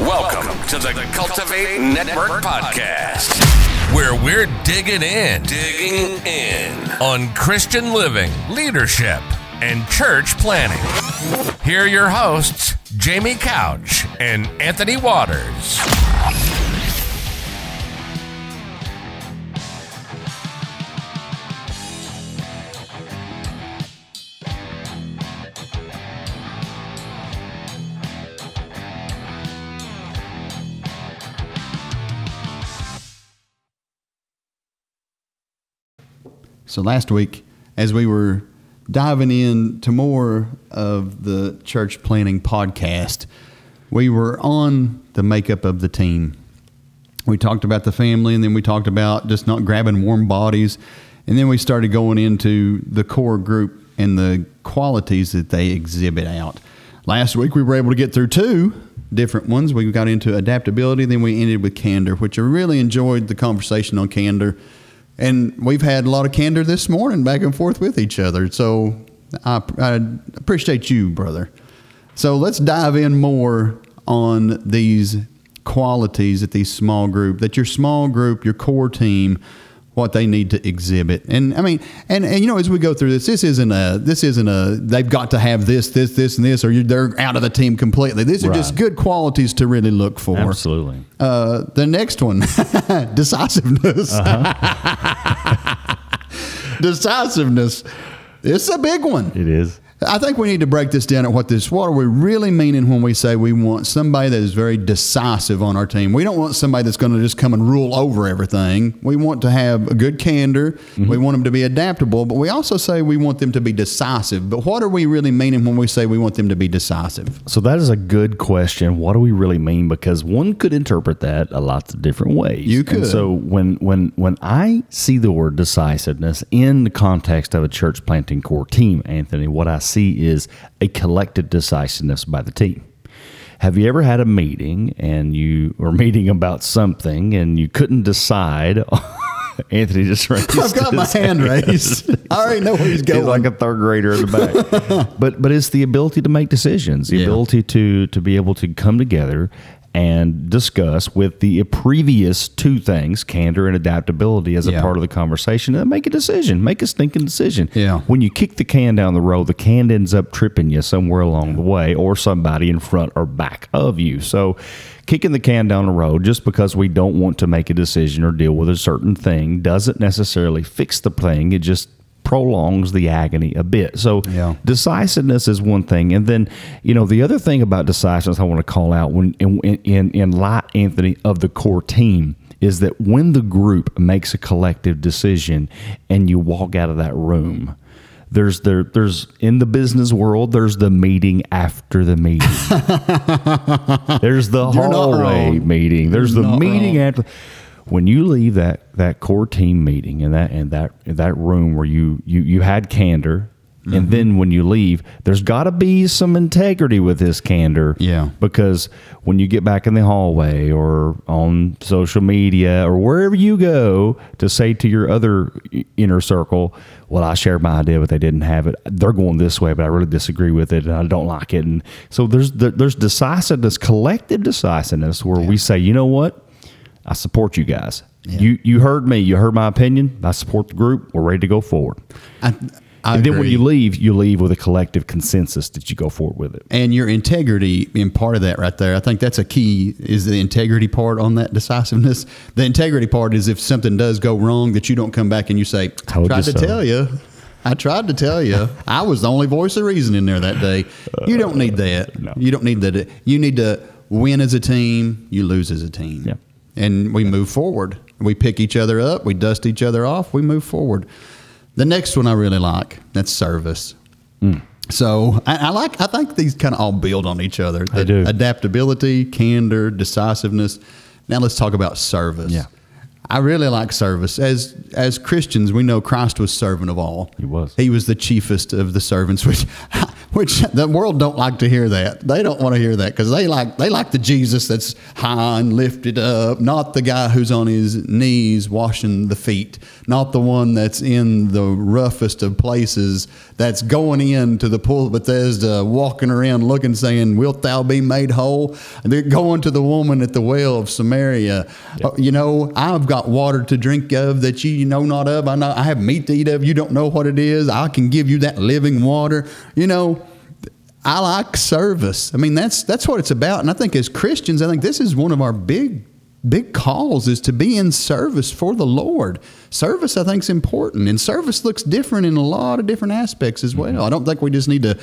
Welcome to the Cultivate Network Podcast, where we're digging in, digging in on Christian living, leadership, and church planting. Here are your hosts, Jamie Couch and Anthony Waters. So last week, as we were diving into more of the church planting podcast, we were on the makeup of the team. We talked about the family, and then we talked about just not grabbing warm bodies, and then we started going into the core group and the qualities that they exhibit out. Last week, we were able to get through two different ones. We got into adaptability, then we ended with candor, which I really enjoyed the conversation on candor and we've had a lot of candor this morning back and forth with each other. So I, I appreciate you, brother. So let's dive in more on these qualities that these small group, that your small group, your core team what they need to exhibit. And I mean, and, and you know, as we go through this, this isn't a this isn't a they've got to have this, this, this, and this, or they're out of the team completely. These are right. just good qualities to really look for. Absolutely. Uh, the next one, decisiveness. Uh-huh. decisiveness. It's a big one. It is. I think we need to break this down at what this what are we really meaning when we say we want somebody that is very decisive on our team. We don't want somebody that's going to just come and rule over everything. We want to have a good candor. Mm-hmm. We want them to be adaptable, but we also say we want them to be decisive. But what are we really meaning when we say we want them to be decisive? So that is a good question. What do we really mean? Because one could interpret that a lot of different ways. You could. And so when when when I see the word decisiveness in the context of a church planting core team, Anthony, what I see is a collective decisiveness by the team. Have you ever had a meeting and you were meeting about something and you couldn't decide? Anthony just raised. I've got my hand, hand raised. I already know where he's going. He's like a third grader in the back. but but it's the ability to make decisions, the yeah. ability to to be able to come together and discuss with the previous two things, candor and adaptability, as a yeah. part of the conversation, and make a decision, make a stinking decision. Yeah. When you kick the can down the road, the can ends up tripping you somewhere along the way, or somebody in front or back of you. So, kicking the can down the road just because we don't want to make a decision or deal with a certain thing doesn't necessarily fix the thing. It just prolongs the agony a bit. So yeah. decisiveness is one thing, and then you know the other thing about decisiveness I want to call out when in in, in light Anthony of the core team is that when the group makes a collective decision and you walk out of that room there's there there's in the business world there's the meeting after the meeting there's the You're hallway meeting there's You're the meeting wrong. after when you leave that that core team meeting and that and that that room where you you you had candor mm-hmm. and then when you leave there's got to be some integrity with this candor. Yeah. Because when you get back in the hallway or on social media or wherever you go to say to your other inner circle well i shared my idea but they didn't have it. They're going this way but i really disagree with it and i don't like it. And so there's there's decisiveness collective decisiveness where yeah. we say you know what I support you guys. Yeah. You you heard me. You heard my opinion. I support the group. We're ready to go forward. I, I and then when you leave, you leave with a collective consensus that you go forward with it. And your integrity in part of that right there, I think that's a key is the integrity part on that decisiveness. The integrity part is if something does go wrong that you don't come back and you say, I tried to so. tell you. I tried to tell you. I was the only voice of reason in there that day. You don't need that. No. You don't need that. You need to win as a team, you lose as a team. Yeah and we move forward. We pick each other up, we dust each other off, we move forward. The next one I really like that's service. Mm. So I, I, like. I think these kind of all build on each other. The do. Adaptability, candor, decisiveness. Now let's talk about service. Yeah. I really like service. As as Christians, we know Christ was servant of all. He was. He was the chiefest of the servants. Which which the world don't like to hear that. They don't want to hear that because they like they like the Jesus that's high and lifted up, not the guy who's on his knees washing the feet, not the one that's in the roughest of places, that's going into the pool of Bethesda, walking around looking, saying, "Wilt thou be made whole?" And they're going to the woman at the well of Samaria. Uh, you know, I've got water to drink of that you know not of. I know I have meat to eat of. You don't know what it is. I can give you that living water. You know, I like service. I mean, that's that's what it's about. And I think as Christians, I think this is one of our big big calls is to be in service for the Lord. Service, I think, is important, and service looks different in a lot of different aspects as well. Mm-hmm. I don't think we just need to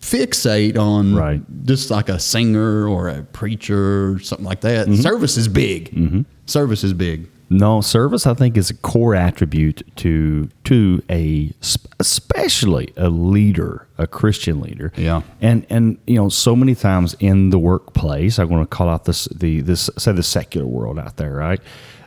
fixate on Right. just like a singer or a preacher or something like that. Mm-hmm. Service is big. Mm-hmm. Service is big. No, service I think is a core attribute to to a especially a leader, a Christian leader. Yeah. And and you know, so many times in the workplace, I want to call out this the this say the secular world out there, right?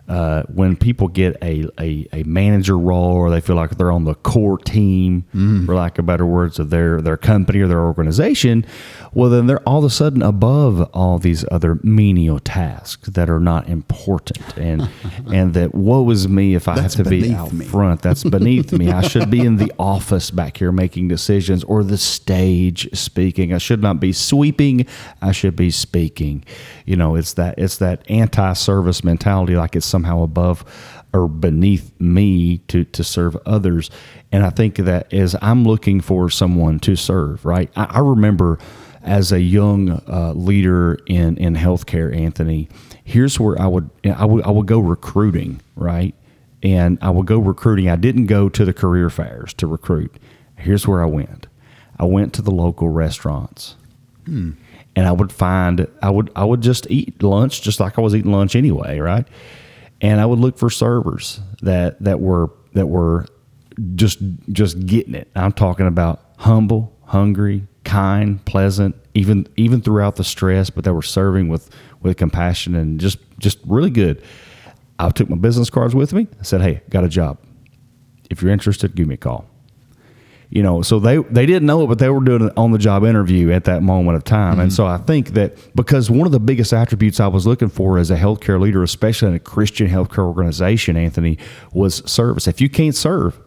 Uh, when people get a, a, a manager role or they feel like they're on the core team, for lack of better words, of their, their company or their organization, well, then they're all of a sudden above all these other menial tasks that are not important. And and that woe is me if I That's have to be out me. front. That's beneath me. I should be in the office back here making decisions or the stage speaking. I should not be sweeping. I should be speaking. You know, it's that it's that anti-service mentality like it's somehow above or beneath me to to serve others. And I think that as I'm looking for someone to serve, right? I, I remember as a young uh, leader in in healthcare, Anthony, here's where I would I would I would go recruiting, right? and I would go recruiting. I didn't go to the career fairs to recruit. Here's where I went. I went to the local restaurants. And I would find I would I would just eat lunch just like I was eating lunch anyway, right? And I would look for servers that that were that were just just getting it. I'm talking about humble, hungry, kind, pleasant, even even throughout the stress, but they were serving with with compassion and just just really good. I took my business cards with me. I said, "Hey, got a job. If you're interested, give me a call." You know, so they they didn't know it, but they were doing an on the job interview at that moment of time. And mm-hmm. so I think that because one of the biggest attributes I was looking for as a healthcare leader, especially in a Christian healthcare organization, Anthony, was service. If you can't serve,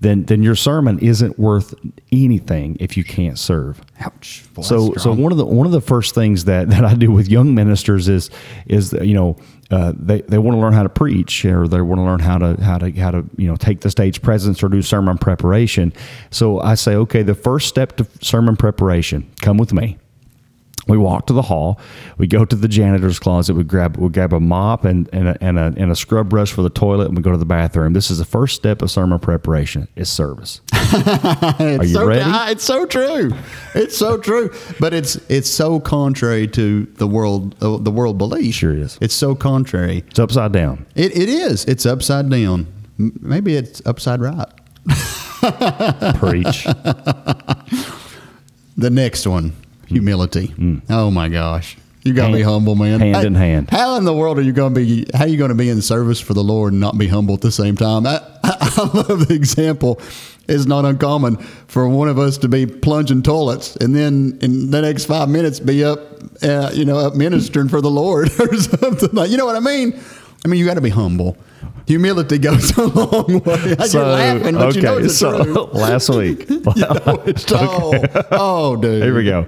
then then your sermon isn't worth anything if you can't serve. Ouch. Boy, so so one of the one of the first things that, that I do with young ministers is is you know uh, they, they want to learn how to preach or they want to learn how to how to how to you know take the stage presence or do sermon preparation. So I say okay, the first step to sermon preparation, come with me. We walk to the hall. We go to the janitor's closet. We grab we grab a mop and and a, and a, and a scrub brush for the toilet, and we go to the bathroom. This is the first step of sermon preparation. Is service. Are you so, ready? ah, It's so true. It's so true. But it's it's so contrary to the world uh, the world belief. Sure is. It's so contrary. It's upside down. It, it is. It's upside down. M- Maybe it's upside right. Preach. The next one, humility. Oh my gosh. You gotta be Hmm. Humble, man. hand in hand. How in the world are you gonna be? How are you gonna be in service for the Lord and not be humble at the same time? I, I love the example. It's not uncommon for one of us to be plunging toilets and then in the next five minutes be up, uh, you know, up ministering for the Lord or something like. You know what I mean? I mean, you got to be humble. Humility goes a long way. You're laughing, but you know it's the so truth. last week. It's- oh, oh, dude. Here we go.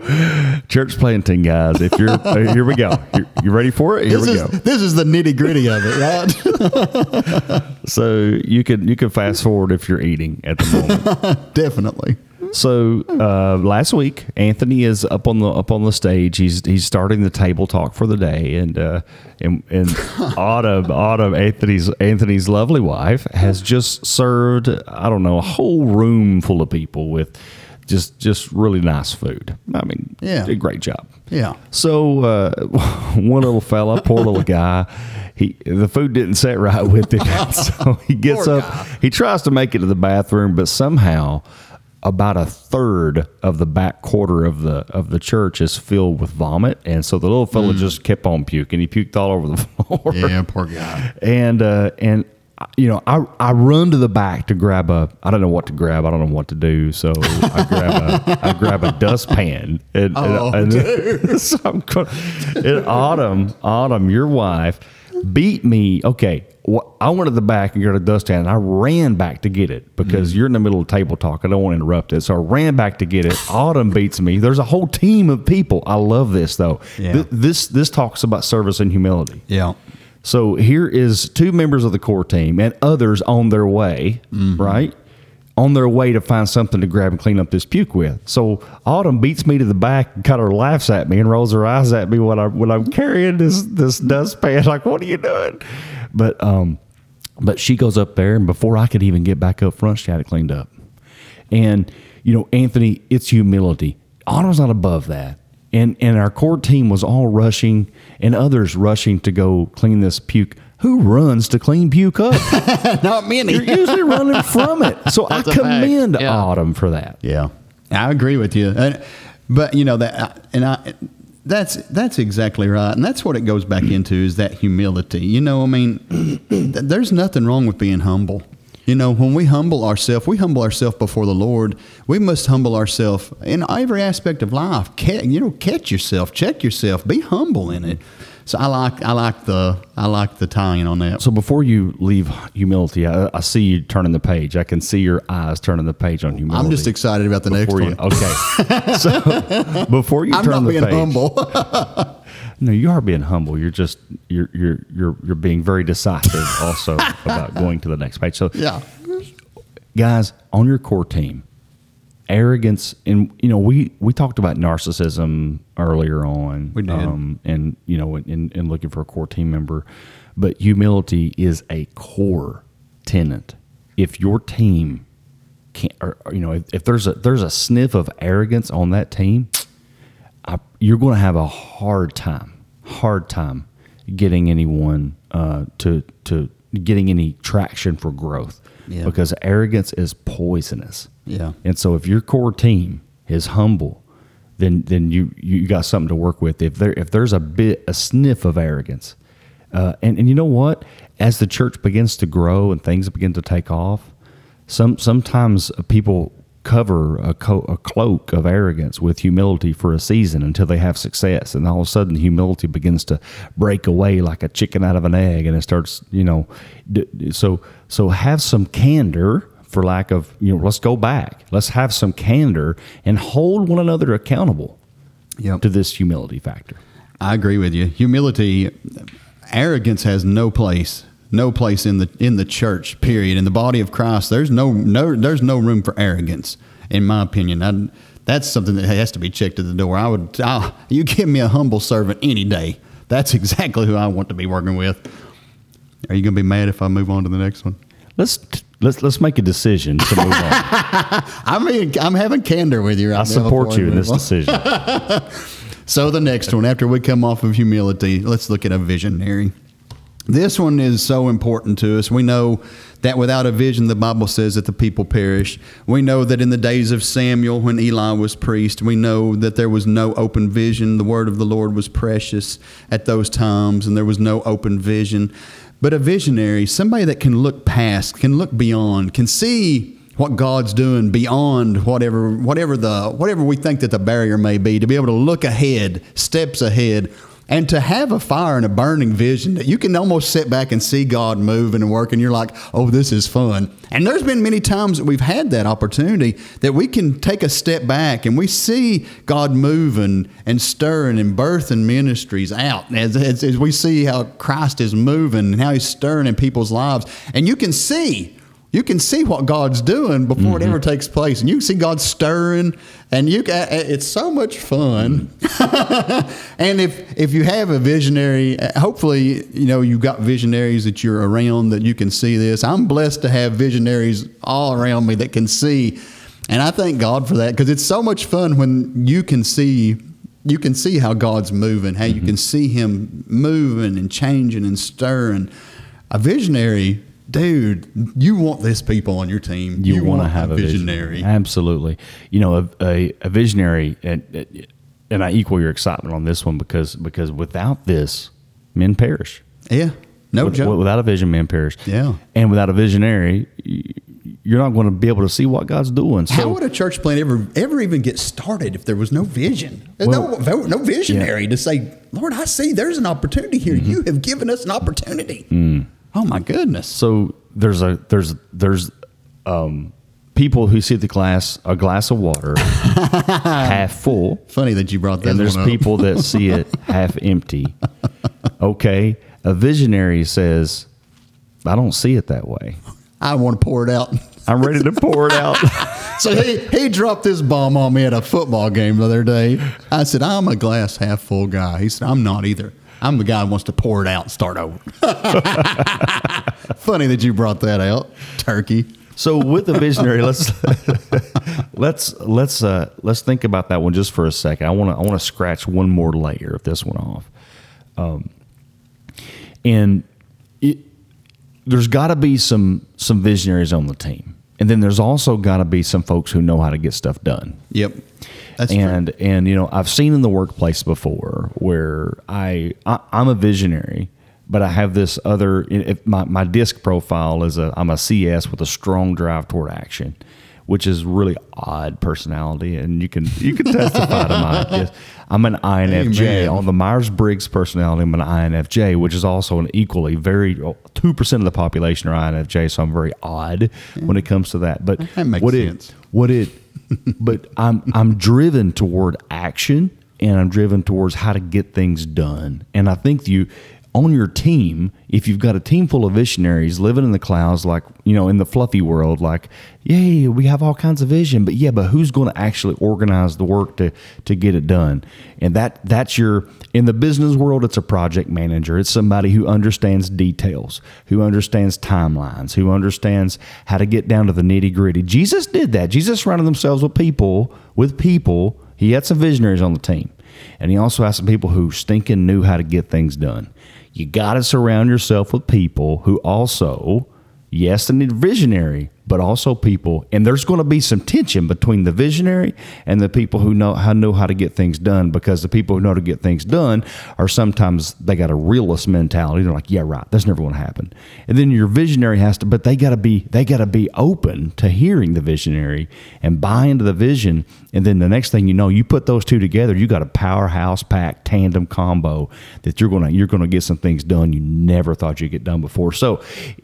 Church planting, guys. If you're uh, here we go. You, you ready for it? Here This we is go. this is the nitty gritty of it, right? So you can you can fast forward if you're eating at the moment. Definitely. So uh, last week, Anthony is up on the up on the stage. He's he's starting the table talk for the day, and uh, and, and Autumn Autumn Anthony's Anthony's lovely wife has just served I don't know a whole room full of people with just just really nice food. I mean, Yeah. did a great job. Yeah. So uh, one little fella, poor little guy, he the food didn't set right with him, so he gets Poor up. guy. He tries to make it to the bathroom, but somehow about a third of the back quarter of the of the church is filled with vomit, and so the little fella just kept on puking. He puked all over the floor. Yeah, poor guy. And uh, and you know, I, I run to the back to grab a. I don't know what to grab. I don't know what to do. So I grab a I grab a dustpan. And, Oh, and, and so I'm going, and Autumn, Autumn, your wife, beat me. Okay, wh- I went to the back and got a dustpan, and I ran back to get it because mm-hmm. you're in the middle of table talk. I don't want to interrupt it, so I ran back to get it. Autumn beats me. There's a whole team of people. I love this though. Yeah. Th- this this talks about service and humility. Yeah. So here is two members of the core team and others on their way, mm-hmm. right? On their way to find something to grab and clean up this puke with. So Autumn beats me to the back and kind of laughs at me and rolls her eyes at me when I when I'm carrying this this dustpan. Like, what are you doing? But um, but she goes up there and before I could even get back up front, she had it cleaned up. And you know, Anthony, it's humility. Autumn's not above that. And and our core team was all rushing and others rushing to go clean this puke. Who runs to clean puke up? Not many. You're usually running from it. So I That's a commend Yeah. Autumn for that. Yeah, I agree with you. And, but you know that, and I, that's that's exactly right, and that's what it goes back into is that humility. You know, I mean, there's nothing wrong with being humble. You know, when we humble ourselves, we humble ourselves before the Lord. We must humble ourselves in every aspect of life. You know, catch yourself, check yourself, be humble in it. So I like I like the I like the tying on that. So before you leave humility, I, I see you turning the page. I can see your eyes turning the page on humility. I'm just excited about the next Before one. okay. so before you I'm turn not the being page, humble. No, you are being humble. You're just you're you're you're you're being very decisive also about going to the next page. So yeah. guys on your core team, arrogance and you know we we talked about narcissism earlier on. We did. um, and you know in, in looking for a core team member, but humility is a core tenant. If your team can't, or, you know, if, if there's a there's a sniff of arrogance on that team, I, you're going to have a hard time, hard time getting anyone uh, to to getting any traction for growth Yeah. because arrogance is poisonous. Yeah. And so if your core team is humble, then then you you got something to work with. If there if there's a bit a sniff of arrogance, uh, and and you know what, as the church begins to grow and things begin to take off, some sometimes people cover a, co- a cloak of arrogance with humility for a season until they have success, and all of a sudden humility begins to break away like a chicken out of an egg, and it starts, you know, d- so so have some candor for lack of you know let's go back let's have some candor and hold one another accountable Yep. to this humility factor I agree with you. Humility, arrogance has no place, no place in the in the church. Period. In the body of Christ, there's no no there's no room for arrogance, in my opinion. I, that's something that has to be checked at the door. I would, i you give me a humble servant any day. That's exactly who I want to be working with. Are you going to be mad if I move on to the next one? let's let's let's make a decision to move on I mean, I'm having candor with you right i support you in this on. decision So the next one, after we come off of humility, let's look at a visionary. This one is so important to us. We know that without a vision, the Bible says that the people perish. We know that in the days of Samuel, when Eli was priest, we know that there was no open vision. The word of the Lord was precious at those times, and there was no open vision. But a visionary, somebody that can look past, can look beyond, can see what God's doing beyond whatever whatever the whatever we think that the barrier may be, to be able to look ahead, steps ahead, and to have a fire and a burning vision that you can almost sit back and see God moving and working. You're like, oh, this is fun. And there's been many times that we've had that opportunity that we can take a step back and we see God moving and stirring and birthing ministries out as, as, as we see how Christ is moving and how he's stirring in people's lives. And you can see you can see what God's doing before it ever mm-hmm. takes place, and you can see God stirring, and you ca- it's so much fun. Mm-hmm. and if if you have a visionary, uh, hopefully you know you've got visionaries that you're around that you can see this. I'm blessed to have visionaries all around me that can see, and I thank God for that because it's so much fun when you can see you can see how God's moving, how you mm-hmm. can see Him moving and changing and stirring. A visionary, dude, you want this people on your team. you, want to have a visionary. Absolutely. You know, a, a, a visionary, and, and I equal your excitement on this one because because without this, men perish. Yeah, No With- joke. Without a vision, man perish. Yeah. And without a visionary, you're not going to be able to see what God's doing. So How would a church plant ever ever even get started if there was no vision? Well- no, no visionary to say, Lord, I see there's an opportunity here. Mm-hmm. You have given us an opportunity. Mm. Oh my goodness. so there's a there's there's um, people who see the glass a glass of water half full, Funny that you brought that and there's one up. people that see it half empty. Okay, a visionary says, "I don't see it that way. I want to pour it out. I'm ready to pour it out." So he, he dropped this bomb on me at a football game the other day. I said, I'm a glass half full guy. He said, I'm not either. I'm the guy who wants to pour it out and start over. Funny that you brought that out, turkey. So with the visionary, let's let's let's uh, let's think about that one just for a second. I want to I want to scratch one more layer of this one off, um, and it, there's got to be some some visionaries on the team, and then there's also got to be some folks who know how to get stuff done Yep. That's and and you know I've seen in the workplace before where I, I I'm a visionary, but I have this other. If my my disc profile is a I'm a CS with a strong drive toward action, which is really odd personality, and you can you can testify to my. Yes, I'm an INFJ Amen. on the Myers Briggs personality. I'm an INFJ, which is also an equally very two percent of the population are INFJ, so I'm very odd when it comes to that. But That makes what sense. it what it but I'm I'm driven toward action and I'm driven towards how to get things done. And I think you on your team, if you've got a team full of visionaries living in the clouds, like you know, in the fluffy world, like, yay, we have all kinds of vision, but yeah, but who's going to actually organize the work to to get it done? And that that's your in the business world, it's a project manager. It's somebody who understands details, who understands timelines, who understands how to get down to the nitty gritty. Jesus did that. Jesus surrounded themselves with people, with people. He had some visionaries on the team. And he also has some people who stinking knew how to get things done. You got to surround yourself with people who also, yes, they need visionary, but also people, and there's going to be some tension between the visionary and the people who know how know how to get things done. Because the people who know to get things done are sometimes they got a realist mentality. They're like, yeah, right, that's never going to happen. And then your visionary has to, but they got to be they got to be open to hearing the visionary and buy into the vision. And then the next thing you know, you put those two together, you got a powerhouse pack tandem combo that you're gonna you're gonna get some things done you never thought you'd get done before. So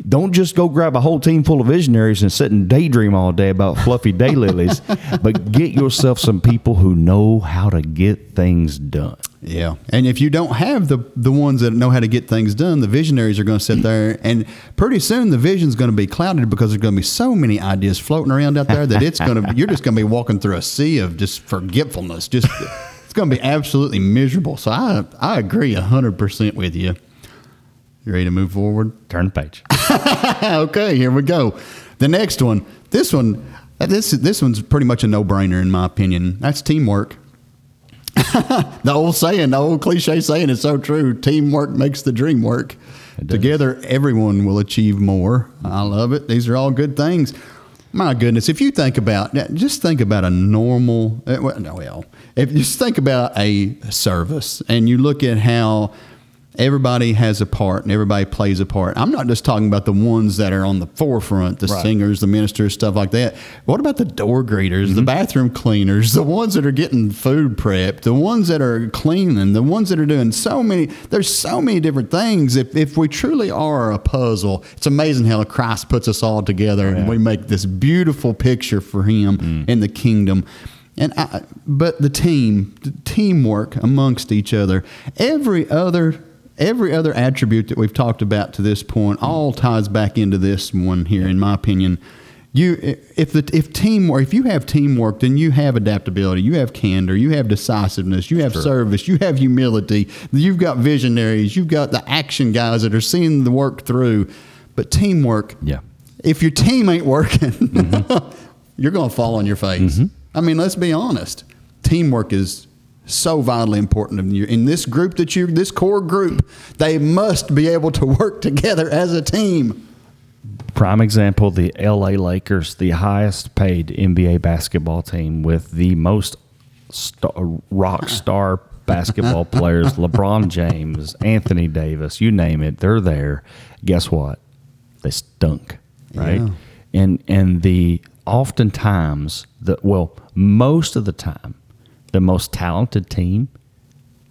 don't just go grab a whole team full of visionaries and sit and daydream all day about fluffy daylilies, but get yourself some people who know how to get things done. Yeah, and if you don't have the the ones that know how to get things done, the visionaries are going to sit there, and pretty soon the vision's going to be clouded because there's going to be so many ideas floating around out there that it's going to you're just going to be walking through a sea of just forgetfulness. Just it's going to be absolutely miserable. So I I agree hundred percent with you. You ready to move forward? Turn the page. okay, here we go. The next one. This one. Uh, this this one's pretty much a no brainer in my opinion. That's teamwork. the old saying, the old cliche saying is so true. Teamwork makes the dream work. Together, everyone will achieve more. I love it. These are all good things. My goodness, if you think about, just think about a normal, uh, no, well, if you just think about a service and you look at how everybody has a part and everybody plays a part. I'm not just talking about the ones that are on the forefront, the Right. singers, the ministers, stuff like that. What about the door greeters, the mm-hmm. bathroom cleaners, the ones that are getting food prepped, the ones that are cleaning, the ones that are doing so many? There's so many different things. If, if we truly are a puzzle, it's amazing how Christ puts us all together and we make this beautiful picture for Him mm. in the kingdom. And I, but the team, the teamwork amongst each other, every other every other attribute that we've talked about to this point all ties back into this one here, in my opinion. You, if the if teamwork, if you have teamwork, then you have adaptability, you have candor, you have decisiveness, you have service, you have humility, you've got visionaries, you've got the action guys that are seeing the work through. But teamwork, Yeah. if your team ain't working, mm-hmm. you're going to fall on your face. Mm-hmm. I mean, let's be honest. Teamwork is so vitally important in, your, in this group that you, this core group. They must be able to work together as a team. Prime example: the L.A. Lakers, the highest paid NBA basketball team with the most star, rock star basketball players, LeBron James, Anthony Davis, you name it, they're there. Guess what? They stunk, right? Yeah. And and the oftentimes the well, most of the time, the most talented team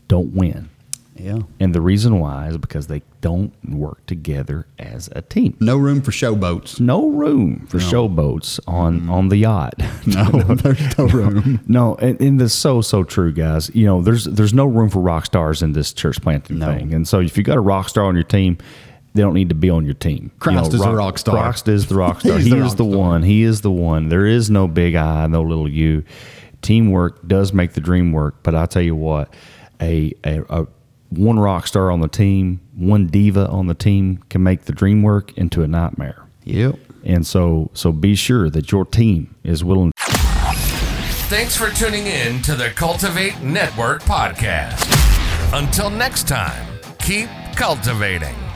don't win. Yeah. And the reason why is because they don't work together as a team. No room for showboats. No room for showboats on mm-hmm. on the yacht. No, there's no room. No, and, and it's so so true, guys. You know, there's there's no room for rock stars in this church planting No. thing. And so if you got a rock star on your team, they don't need to be on your team. Christ is the rock star. Christ is the rock star. He the is rock the star. one. He is the one. There is no big I, no little you. Teamwork does make the dream work, but I tell you what, a, a, a one rock star on the team, one diva on the team can make the dream work into a nightmare. Yep. And so so be sure that your team is willing Thanks for tuning in to the Cultivate Network podcast. Until next time, keep cultivating.